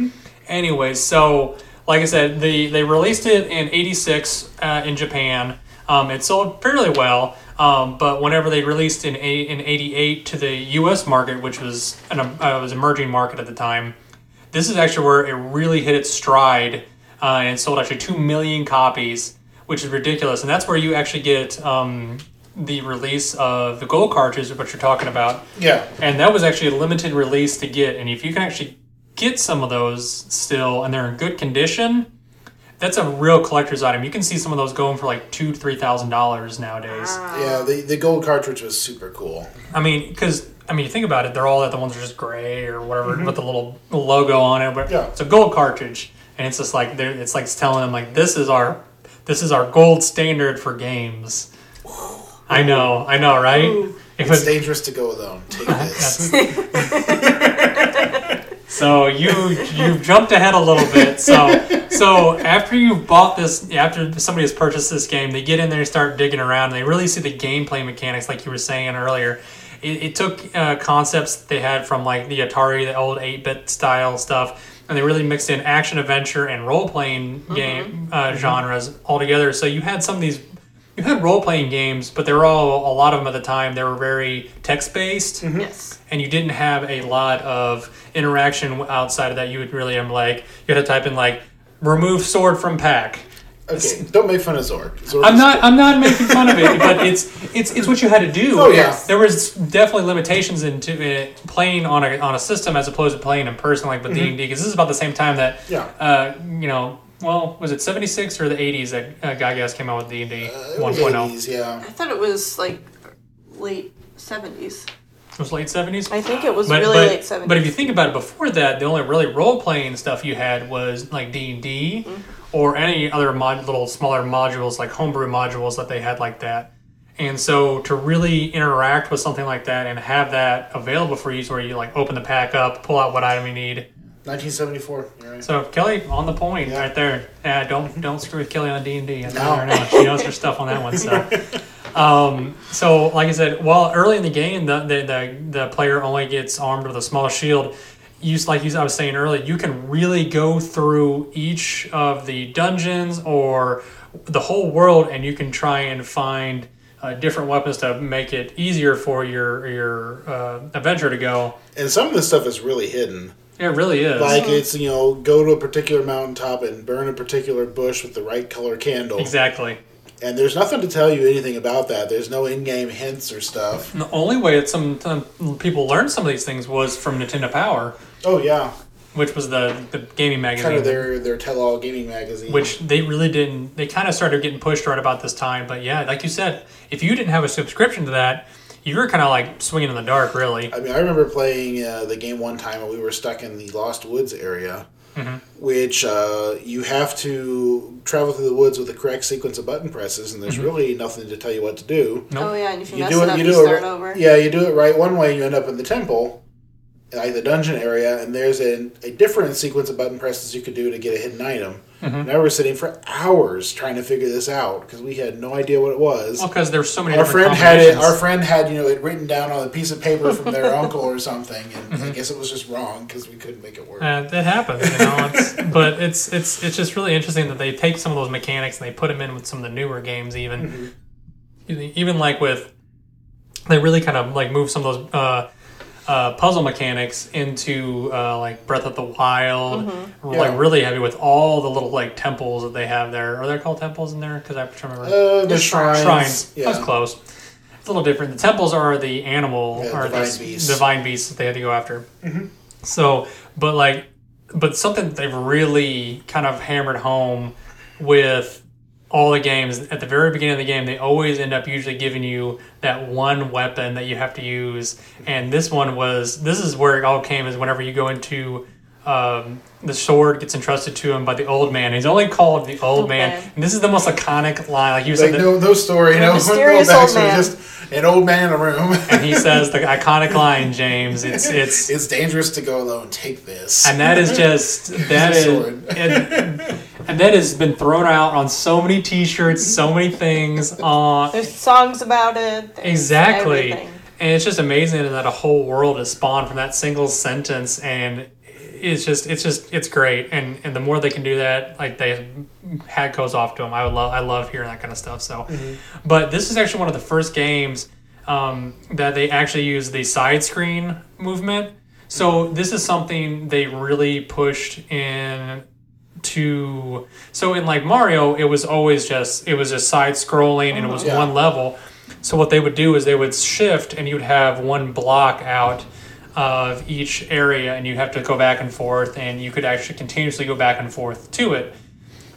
anyways so like I said the they released it in 86 uh, in Japan. Um, it sold fairly well um, but whenever they released in in 88 to the US market which was an uh, was emerging market at the time this is actually where it really hit its stride uh, and sold actually 2 million copies which is ridiculous. And that's where you actually get um, the release of the gold cartridge which you're talking about Yeah. and that was actually a limited release to get and if you can actually get some of those still and they're in good condition that's a real collector's item. You can see some of those going for like two to three thousand dollars nowadays. Ah. Yeah, the, the gold cartridge was super cool. I mean, because I mean, you think about it, they're all the ones are just gray or whatever mm-hmm. with the little logo on it. But Yeah. it's a gold cartridge, and it's just like it's like it's telling them like this is our this is our gold standard for games. I know, I know, right? It It's was dangerous to go alone. Take this. [LAUGHS] so you you've jumped ahead a little bit. So so after you've bought this, after somebody has purchased this game, they get in there and start digging around. And they really see the gameplay mechanics, like you were saying earlier. It, it took uh, concepts they had from like the Atari, the old eight bit style stuff, and they really mixed in action adventure and role playing game uh, genres all together. So you had some of these. You had role playing games, but they were all a lot of them at the time. They were very text based Yes. and you didn't have a lot of interaction outside of that. You would really am like you had to type in like remove sword from pack. Okay, don't make fun of Zork. Zork I'm is not I'm not making fun of it, [LAUGHS] but it's it's it's what you had to do. Oh, yeah. There was definitely limitations into it playing on a on a system as opposed to playing in person like with D and D because this is about the same time that Yeah. uh, you know well was it 76 or the 80s that uh, Gygax came out with D and D Uh, it was 1.0. 80s, yeah. I thought it was like late 70s. It was late 70s. I think it was But, really but, late 70s. but if you think about it, before that, the only really role playing stuff you had was like D and D, Mm-hmm. or any other mod, little smaller modules like homebrew modules that they had like that. And so to really interact with something like that and have that available for you, where you like open the pack up, pull out what item you need. 1974. You're right. So Kelly on the point Yeah. right there. Yeah, don't don't screw with Kelly on D and D. She knows her stuff on that one. So. [LAUGHS] Um, so, like I said, well, early in the game, the, the, the, the player only gets armed with a small shield. You, like you, I was saying earlier, you can really go through each of the dungeons or the whole world, and you can try and find uh, different weapons to make it easier for your your uh, adventure to go. And some of this stuff is really hidden. It really is. Like it's, you know, go to a particular mountaintop and burn a particular bush with the right color candle. exactly. And there's nothing to tell you anything about that. There's no in-game hints or stuff. And the only way that some, some people learned some of these things was from Nintendo Power, Oh yeah, which was the, the gaming magazine. kind of their their tell-all gaming magazine. which they really didn't they kind of started getting pushed right about this time but yeah like you said if you didn't have a subscription to that you were kind of like swinging in the dark really I mean, I remember playing uh, the game one time, and we were stuck in the Lost Woods area, Mm-hmm. which uh, you have to travel through the woods with the correct sequence of button presses, and there's Mm-hmm. really nothing to tell you what to do. Nope. Oh yeah, and if you, You mess do it it. up, You you, do start it. over. Yeah, you do it right one way, you end up in the temple, like the dungeon area, and there's a, a different sequence of button presses you could do to get a hidden item. Mm-hmm. Now we're sitting for hours trying to figure this out because we had no idea what it was. well because there's so many our friend had it. Our friend had you know it written down on a piece of paper from their [LAUGHS] uncle or something, and Mm-hmm. I guess it was just wrong because we couldn't make it work. Uh, it happens, you know. It's, [LAUGHS] but it's it's it's just really interesting that they take some of those mechanics and they put them in with some of the newer games, even even like with they really kind of like move some of those uh, uh, puzzle mechanics into uh, like Breath of the Wild, Yeah. like really heavy with all the little like temples that they have there. Are they called temples in there? Because I remember. Uh, the shrines. shrines. Yeah. That's close. It's a little different. The temples are the animal Yeah, or divine the beasts. divine beasts that they had to go after. So, but like, but something that they've really kind of hammered home with all the games at the very beginning of the game, they always end up usually giving you that one weapon that you have to use. And this one was this is where it all came is whenever you go into um, the sword gets entrusted to him by the old man. He's only called the old man. And this is the most iconic line. Like you Like said, that- no, no story, no, [LAUGHS] no mysterious old man. just an old man in a room. [LAUGHS] and he says the iconic line, James. It's it's it's dangerous to go alone. Take this. and that is just [LAUGHS] that It's a is sword. and, and that has been thrown out on so many T-shirts, so many things. Uh, There's songs about it. exactly, everything. and it's just amazing that a whole world is spawned from that single sentence, and it's just it's just it's great. And and the more they can do that, like they hat goes off to them. I would love I love hearing that kind of stuff. So, but this is actually one of the first games um, that they actually use the side screen movement. So this is something they really pushed in to so in like Mario it was always just it was just side scrolling and it was Yeah. one level. So what they would do is they would shift and you'd have one block out of each area and you'd have to go back and forth and you could actually continuously go back and forth to it.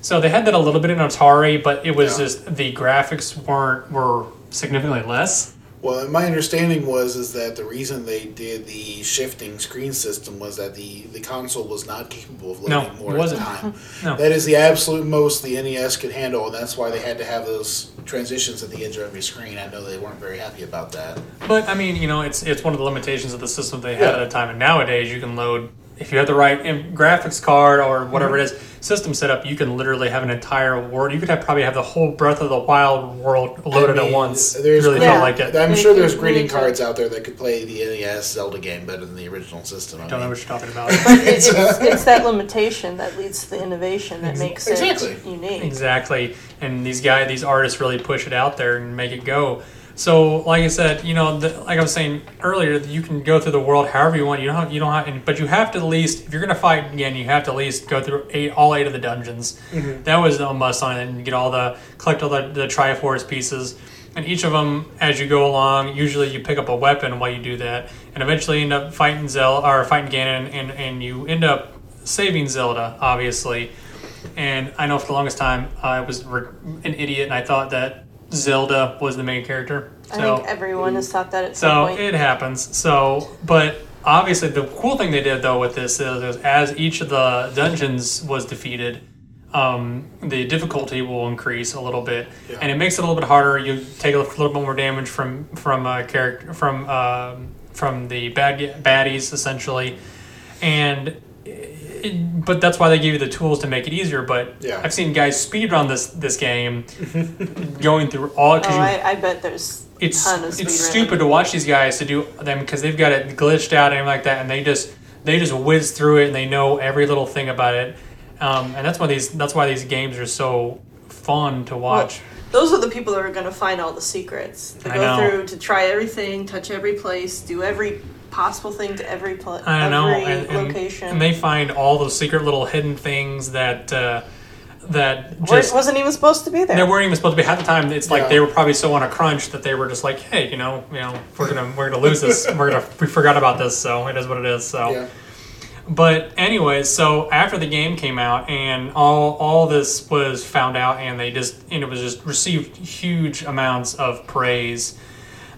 So they had that a little bit in Atari, but it was Yeah. just the graphics weren't were significantly less. Well, my understanding was is that the reason they did the shifting screen system was that the, the console was not capable of No, loading it more at the wasn't. time. [LAUGHS] No. That is the absolute most the NES could handle, and that's why they had to have those transitions at the edge of every screen. I know they weren't very happy about that. But I mean, you know, it's it's one of the limitations of the system they had Yeah. at the time. And nowadays, you can load if you have the right graphics card or whatever Mm-hmm. it is system set up. You can literally have an entire world. You could have probably have the whole Breath of the Wild world loaded I at once. There's really Yeah. felt like it. I'm sure there's greeting cards out there that could play the NES Zelda game better than the original system. I Don't know what you're talking about. It's, [LAUGHS] it's, it's that limitation that leads to the innovation that makes Exactly. it unique. Exactly. And these guys, these artists really push it out there and make it go. So, like I said, you know, the, like I was saying earlier, you can go through the world however you want. You don't, have, you don't have, and, but you have to at least, if you're gonna fight again, you have to at least go through eight, all eight of the dungeons. Mm-hmm. That was a must on it, and get all the collect all the, the Triforce pieces. And each of them, as you go along, usually you pick up a weapon while you do that, and eventually end up fighting Zelda or fighting Ganon, and and you end up saving Zelda, obviously. And I know for the longest time I was re- an idiot, and I thought that Zelda was the main character. I think everyone has thought that at so some point. So it happens. So, but obviously, the cool thing they did though with this is, is as each of the dungeons was defeated, um, the difficulty will increase a little bit, Yeah. and it makes it a little bit harder. You take a little bit more damage from from a character from um, from the bad baddies essentially, and. It, but that's why they give you the tools to make it easier. But Yeah. I've seen guys speed run this this game, [LAUGHS] going through all oh, you I, I bet there's it's ton of it's speedrunning. stupid to watch these guys to do them because they've got it glitched out and everything like that, and they just they just whiz through it and they know every little thing about it, um, and that's why these that's why these games are so fun to watch. Those are the people that are going to find all the secrets. They go know. through to try everything, touch every place, do every possible thing to every place, I know, every and, and, location. and they find all those secret little hidden things that uh, that just wasn't even supposed to be there. they weren't even supposed to be half the time. It's like Yeah. they were probably so on a crunch that they were just like, hey, you know, you know, we're gonna we're gonna lose this. [LAUGHS] we're gonna we forgot about this, so it is what it is. So. yeah. But anyways, so after the game came out and all all this was found out and they just and it was just received huge amounts of praise.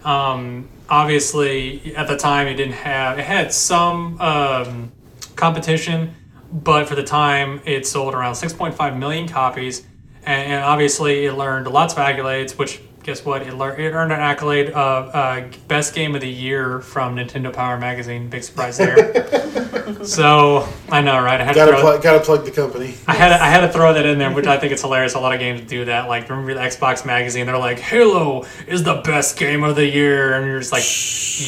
Um, obviously, at the time, it didn't have it had some um, competition, but for the time, it sold around 6.5 million copies, and, and obviously, it learned lots of accolades. Which guess what? It, learned, it earned an accolade of uh, best game of the year from Nintendo Power Magazine. Big surprise there. [LAUGHS] so I know, right? I had to Gotta throw, plug, gotta plug the company. I had to, I had to throw that in there, which I think it's hilarious. A lot of games do that. Like remember the Xbox magazine? They're like, "Halo is the best game of the year," and you're just like,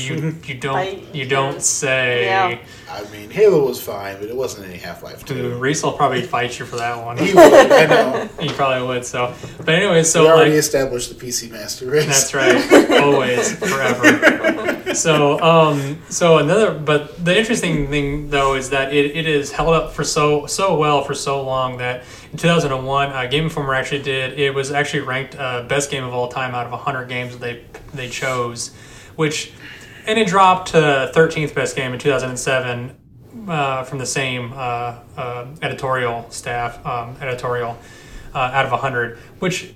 "You you don't I- you don't say." Yeah. I mean, Halo was fine, but it wasn't any Half Life Dude, 2. Reese will probably fight you for that one. He would, I know. [LAUGHS] he probably would. So, but anyway, so we already like, established the PC Master Race. That's right. Always, forever. [LAUGHS] So, um, so another, but the interesting thing though is that it, it is held up for so so well for so long that in 2001, uh, Game Informer actually did. It was actually ranked uh, best game of all time out of 100 games that they they chose, which and it dropped to 13th best game in 2007 uh, from the same uh, uh, editorial staff um, editorial uh, out of 100, which.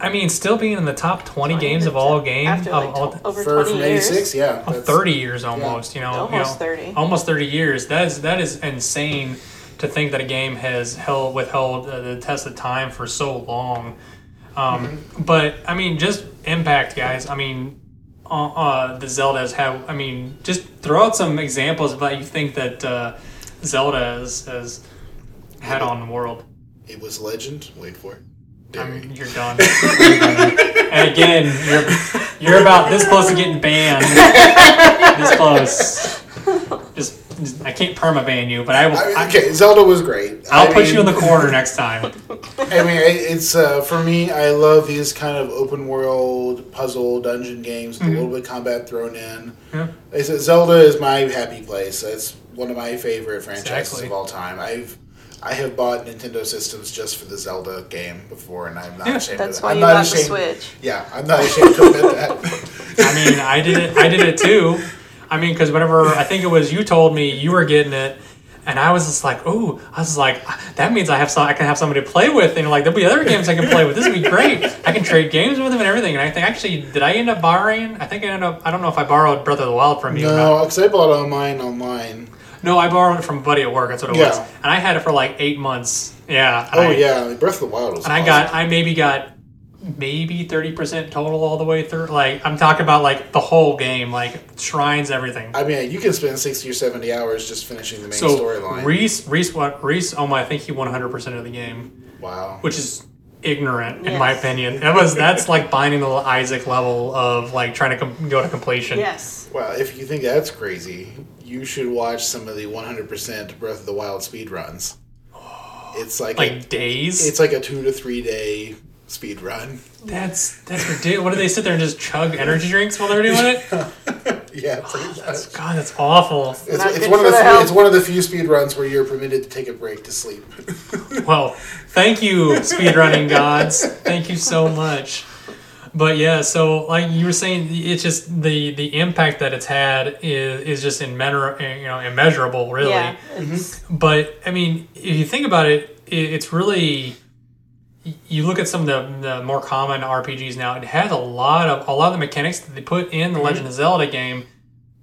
I mean, still being in the top 20 games of all games, After like of all, tw- over For, 20 years. yeah. of that's- 30 years almost, you know, you Almost know, 30. almost 30 years. That is that is insane to think that a game has held withheld uh, the test of time for so long. Um, But I mean, just impact, guys. I mean, uh, uh, the Zeldas have. I mean, just throw out some examples of that you think that uh, Zelda has, has had on the world. It was legend. Wait for it. I mean, you're done. [LAUGHS] You're done. And again, you're you're about this close to getting banned. [LAUGHS] this close. Just, just- I can't perma ban you, but I will. I mean, I, okay, Zelda was great. I'll I put you in the corner next time. [LAUGHS] I mean, it's uh, for me. I love these kind of open world puzzle dungeon games with a little bit of combat thrown in. Mm-hmm. Yeah. I said Zelda is my happy place. That's one of my favorite franchises Exactly. of all time. I've I have bought Nintendo systems just for the Zelda game before, and I'm not Yeah, ashamed. That's of it. why I'm you not got the ashamed. Switch. Yeah, I'm not ashamed to admit that. [LAUGHS] I mean, I did it. I did it too. I mean, because whenever I think it was you told me you were getting it, And I was just like, "Ooh!" I was like, "That means I have some. I can have somebody to play with, and like there'll be other games I can play with. This would be great. I can trade games with them and everything." And I think actually, did I end up borrowing? I think I ended up. I don't know if I borrowed Breath of the Wild from you. No, because I bought on mine online. No, I borrowed it from a buddy at work. That's what it Yeah. was. And I had it for like eight months. Yeah. Oh I, yeah, Breath of the Wild was. And I got, I maybe got maybe 30% total all the way through. Like, I'm talking about like the whole game, like shrines, everything. I mean, you can spend sixty or seventy hours just finishing the main So storyline. Reese, Reese, what Reese? Oh my! I think he won 100 percent of the game, wow. which is ignorant in my opinion. That was that's like binding the Isaac level of like trying to com- go to completion. Yes. Well, if you think that's crazy, you should watch some of the 100% Breath of the Wild speed runs. It's like, Like a, days. it's like a two to three day speed run. that's that's ridiculous. What do they sit there and just chug energy drinks while they're doing it? [LAUGHS] Yeah, pretty oh, much. God, that's awful. It's, Not it's one of the the few, it's one of the few speed runs where you're permitted to take a break to sleep. [LAUGHS] Well, thank you, speedrunning gods. Thank you so much. But yeah, so like you were saying, it's just the the impact that it's had is is just immeasur- you know immeasurable, really. Yeah. It's, mm-hmm. But I mean, if you think about it, it it's really you look at some of the, the more common RPGs now. It has a lot of a lot of the mechanics that they put in the Legend of Zelda game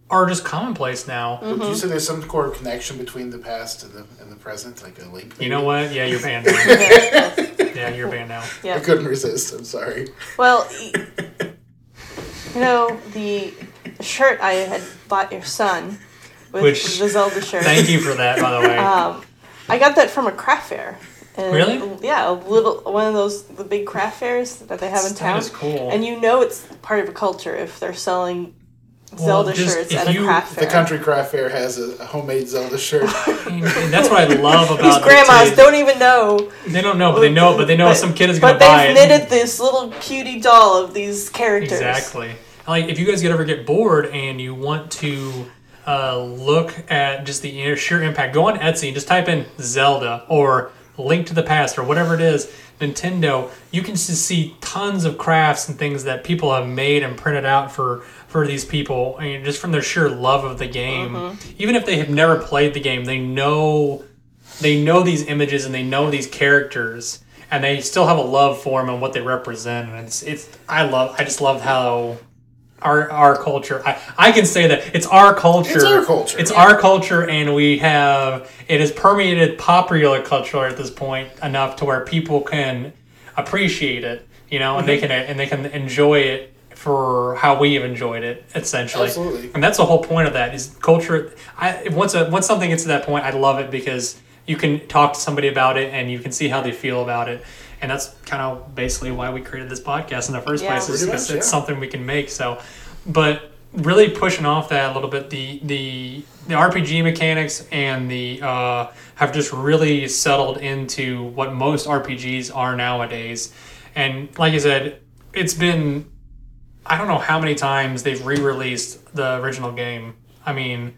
are just commonplace now. Mm-hmm. Do you say there's some sort of connection between the past and the, and the present, like a link? You know what? Yeah, you're banned [LAUGHS] now. yeah, you're banned now. I couldn't resist. I'm sorry. Well, [LAUGHS] you know the shirt I had bought your son with Which- the Zelda shirt. Thank you for that, by the way. Um, I got that from a craft fair. And Really? Yeah, a little one of those the big craft fairs that they have in That town. is cool. And you know it's part of a culture if they're selling Well, Zelda just shirts if at a craft fair. The Country Craft Fair has a, a homemade Zelda shirt. [LAUGHS] [LAUGHS] And that's what I love about These grandmas kids. don't even know. They don't know, but they know, but they know But- some kid is going But to buy But they've knitted this little cutie doll of these characters. Exactly. Like if you guys get ever get bored and you want to uh, look at just the sheer impact, go on Etsy and just type in Zelda or Link to the Past or whatever it is. Nintendo, you can just see tons of crafts and things that people have made and printed out for for these people, I and just from their sheer love of the game. Mm-hmm. Even if they have never played the game, they know they know these images and they know these characters and they still have a love for them and what they represent and it's it's I love I just love how our our culture I, I can say that it's our culture It's our culture. it's our culture and we have it has permeated popular culture at this point enough to where people can appreciate it you know and they Mm-hmm. can and they can enjoy it for how we have enjoyed it essentially Absolutely. and that's the whole point of that is culture I once a, once something gets to that point I love it because you can talk to somebody about it and you can see how they feel about it and that's kind of basically why we created this podcast in the first Yeah. place is because it's yeah. something we can make so but really pushing off that a little bit the the the RPG mechanics and the uh, have just really settled into what most RPGs are nowadays and like I said it's been I don't know how many times they've re-released the original game. I mean,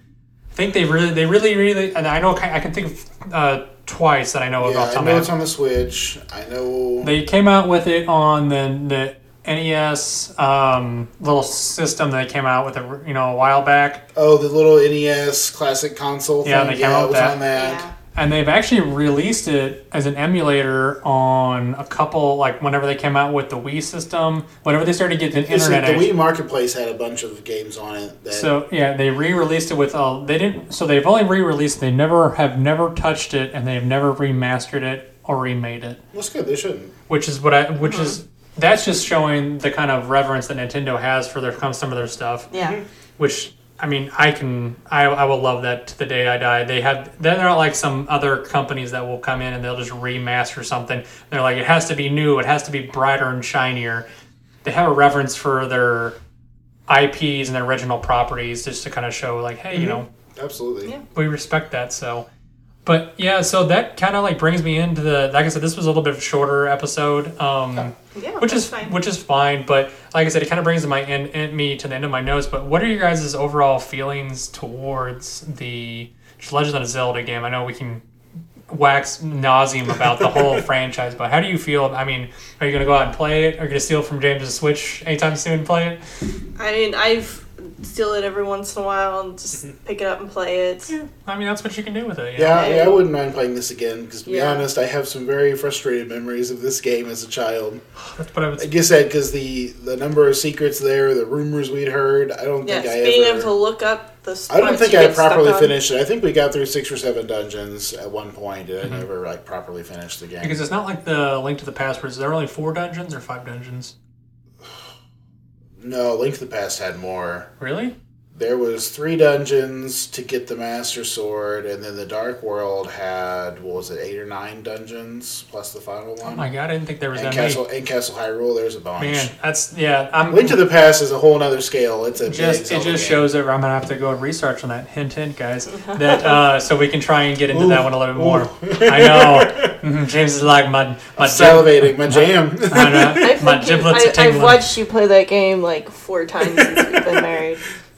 I think they really, they really, really, and I know I can think of uh, twice that I know of Yeah, off the I know it's on the Switch. I know. They came out with it on the the NES um, little system that they came out with, a, you know, a while back, oh, the little NES classic console. Yeah, thing. they came yeah, out it with was that. on that. Yeah. And they've actually released it as an emulator on a couple, like whenever they came out with the Wii system, whenever they started getting It's internet. like the access- Wii Marketplace had a bunch of games on it. That, So yeah, they re-released it with uh, they didn't. So they've only re-released. They never have never touched it, and they have never remastered it or remade it. that's good. They shouldn't. Which is what I. Which is that's just showing the kind of reverence that Nintendo has for their some of their stuff. Yeah. Which I mean, I can. I I will love that to the day I die. They have. Then they're not like some other companies that will come in and they'll just remaster something. They're like, it has to be new. It has to be brighter and shinier. They have a reverence for their IPs and their original properties just to kind of show like, hey, you mm-hmm. know, Absolutely. Yeah. we respect that. So, but yeah, so that kind of like brings me into the. Like I said, this was a little bit of a shorter episode, um, Yeah. which is fine. which is fine. But like I said, it kind of brings my in, in me to the end of my notes. But what are your guys' overall feelings towards the Legend of Zelda game? I know we can wax nauseum about the whole [LAUGHS] franchise, but how do you feel? I mean, are you going to go out and play it? Are you to steal from James's Switch anytime soon and play it? I mean, I've steal it every once in a while and just pick it up and play it. Yeah, I mean, that's what you can do with it. you? Yeah, yeah, I wouldn't mind playing this again because, to be Yeah. honest, I have some very frustrated memories of this game as a child. [SIGHS] That's what I would Like you said, because the the number of secrets there, the rumors we'd heard, I don't Yes, think I being ever. able to look up the I spots don't think you I get stuck properly on. finished it. I think we got through six or seven dungeons at one point, and Mm-hmm. I never like properly finished the game. Because it's not like the Link to the Past, where is there only four dungeons or five dungeons? No, Link to the Past had more. Really? There was three dungeons to get the Master Sword, and then the Dark World had what was it, eight or nine dungeons plus the final Oh one. my god, I didn't think there was and that Castle many. and Castle Hyrule, there's a bunch. Man, that's yeah. I'm Link to the Past is a whole other scale. It's a just big it just game. shows that I'm gonna have to go and research on that. Hint, hint, guys. [LAUGHS] That uh, so we can try and get into Ooh, that one a little bit more. [LAUGHS] I know Mhm, James is like my my I'm salivating, my jam. Gib- [LAUGHS] I know, [LAUGHS] I my think giblets I, are tingling. I've watched you play that game like four times since we've been [LAUGHS] married.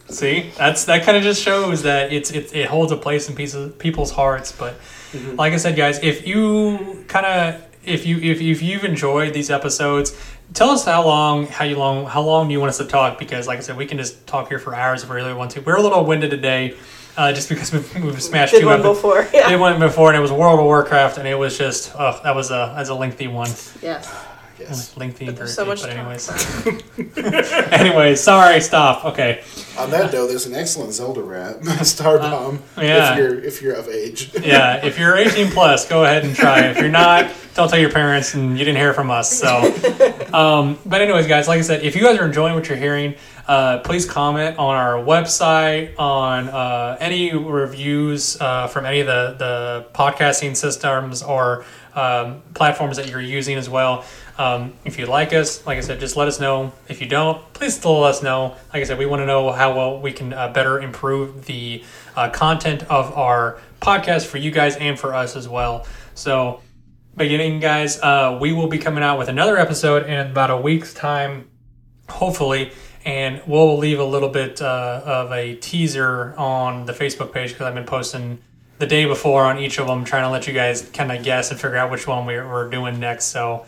See, that's that kind of just shows that it's it, it holds a place in pieces, people's hearts. But like I said, guys, if you kind of if you if, if you've enjoyed these episodes, tell us how long how you long how long do you want us to talk? Because like I said, we can just talk here for hours if we really want to. We're a little winded today, uh, just because we've, we've smashed Did two one epi- before, yeah. Did one before, and it was World of Warcraft, and it was just oh, that was a as a lengthy one. Yes. yes. Lengthy, But very there's so much but anyways. [LAUGHS] anyways, sorry, stop. Okay. On that note, there's an excellent Zelda rap, [LAUGHS] Starbomb. Uh, yeah. If you're if you're of age. yeah, if you're 18 [LAUGHS] plus, go ahead and try. If you're not, don't tell your parents, and you didn't hear from us. So, um, but anyways, guys, like I said, if you guys are enjoying what you're hearing, uh, please comment on our website, on uh, any reviews uh, from any of the the podcasting systems or um, platforms that you're using as well. Um, if you like us, like I said, just let us know. If you don't, please still let us know. Like I said, we want to know how well we can uh, better improve the uh, content of our podcast for you guys and for us as well. So, beginning, guys, uh, we will be coming out with another episode in about a week's time, hopefully. And we'll leave a little bit uh, of a teaser on the Facebook page because I've been posting the day before on each of them, trying to let you guys kind of guess and figure out which one we're, we're doing next. So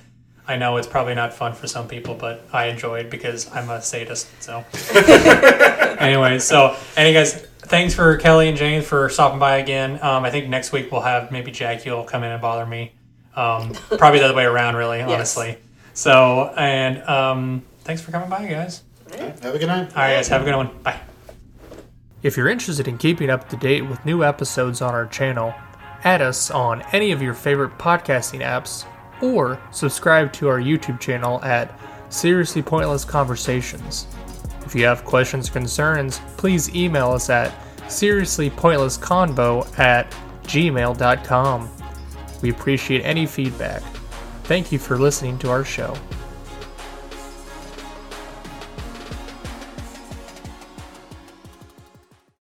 I know it's probably not fun for some people, but I enjoy it because I'm a sadist. So, [LAUGHS] anyway, so any guys, thanks for Kelly and James for stopping by again. Um, I think next week we'll have maybe Jackie will come in and bother me. Um, probably the other way around, really, honestly. So, and um, thanks for coming by, guys. Have a good night. All right, guys, have a good one. Bye. If you're interested in keeping up to date with new episodes on our channel, add us on any of your favorite podcasting apps or subscribe to our YouTube channel at Seriously Pointless Conversations. If you have questions or concerns, please email us at seriouslypointlessconvo at gmail.com. We appreciate any feedback. Thank you for listening to our show.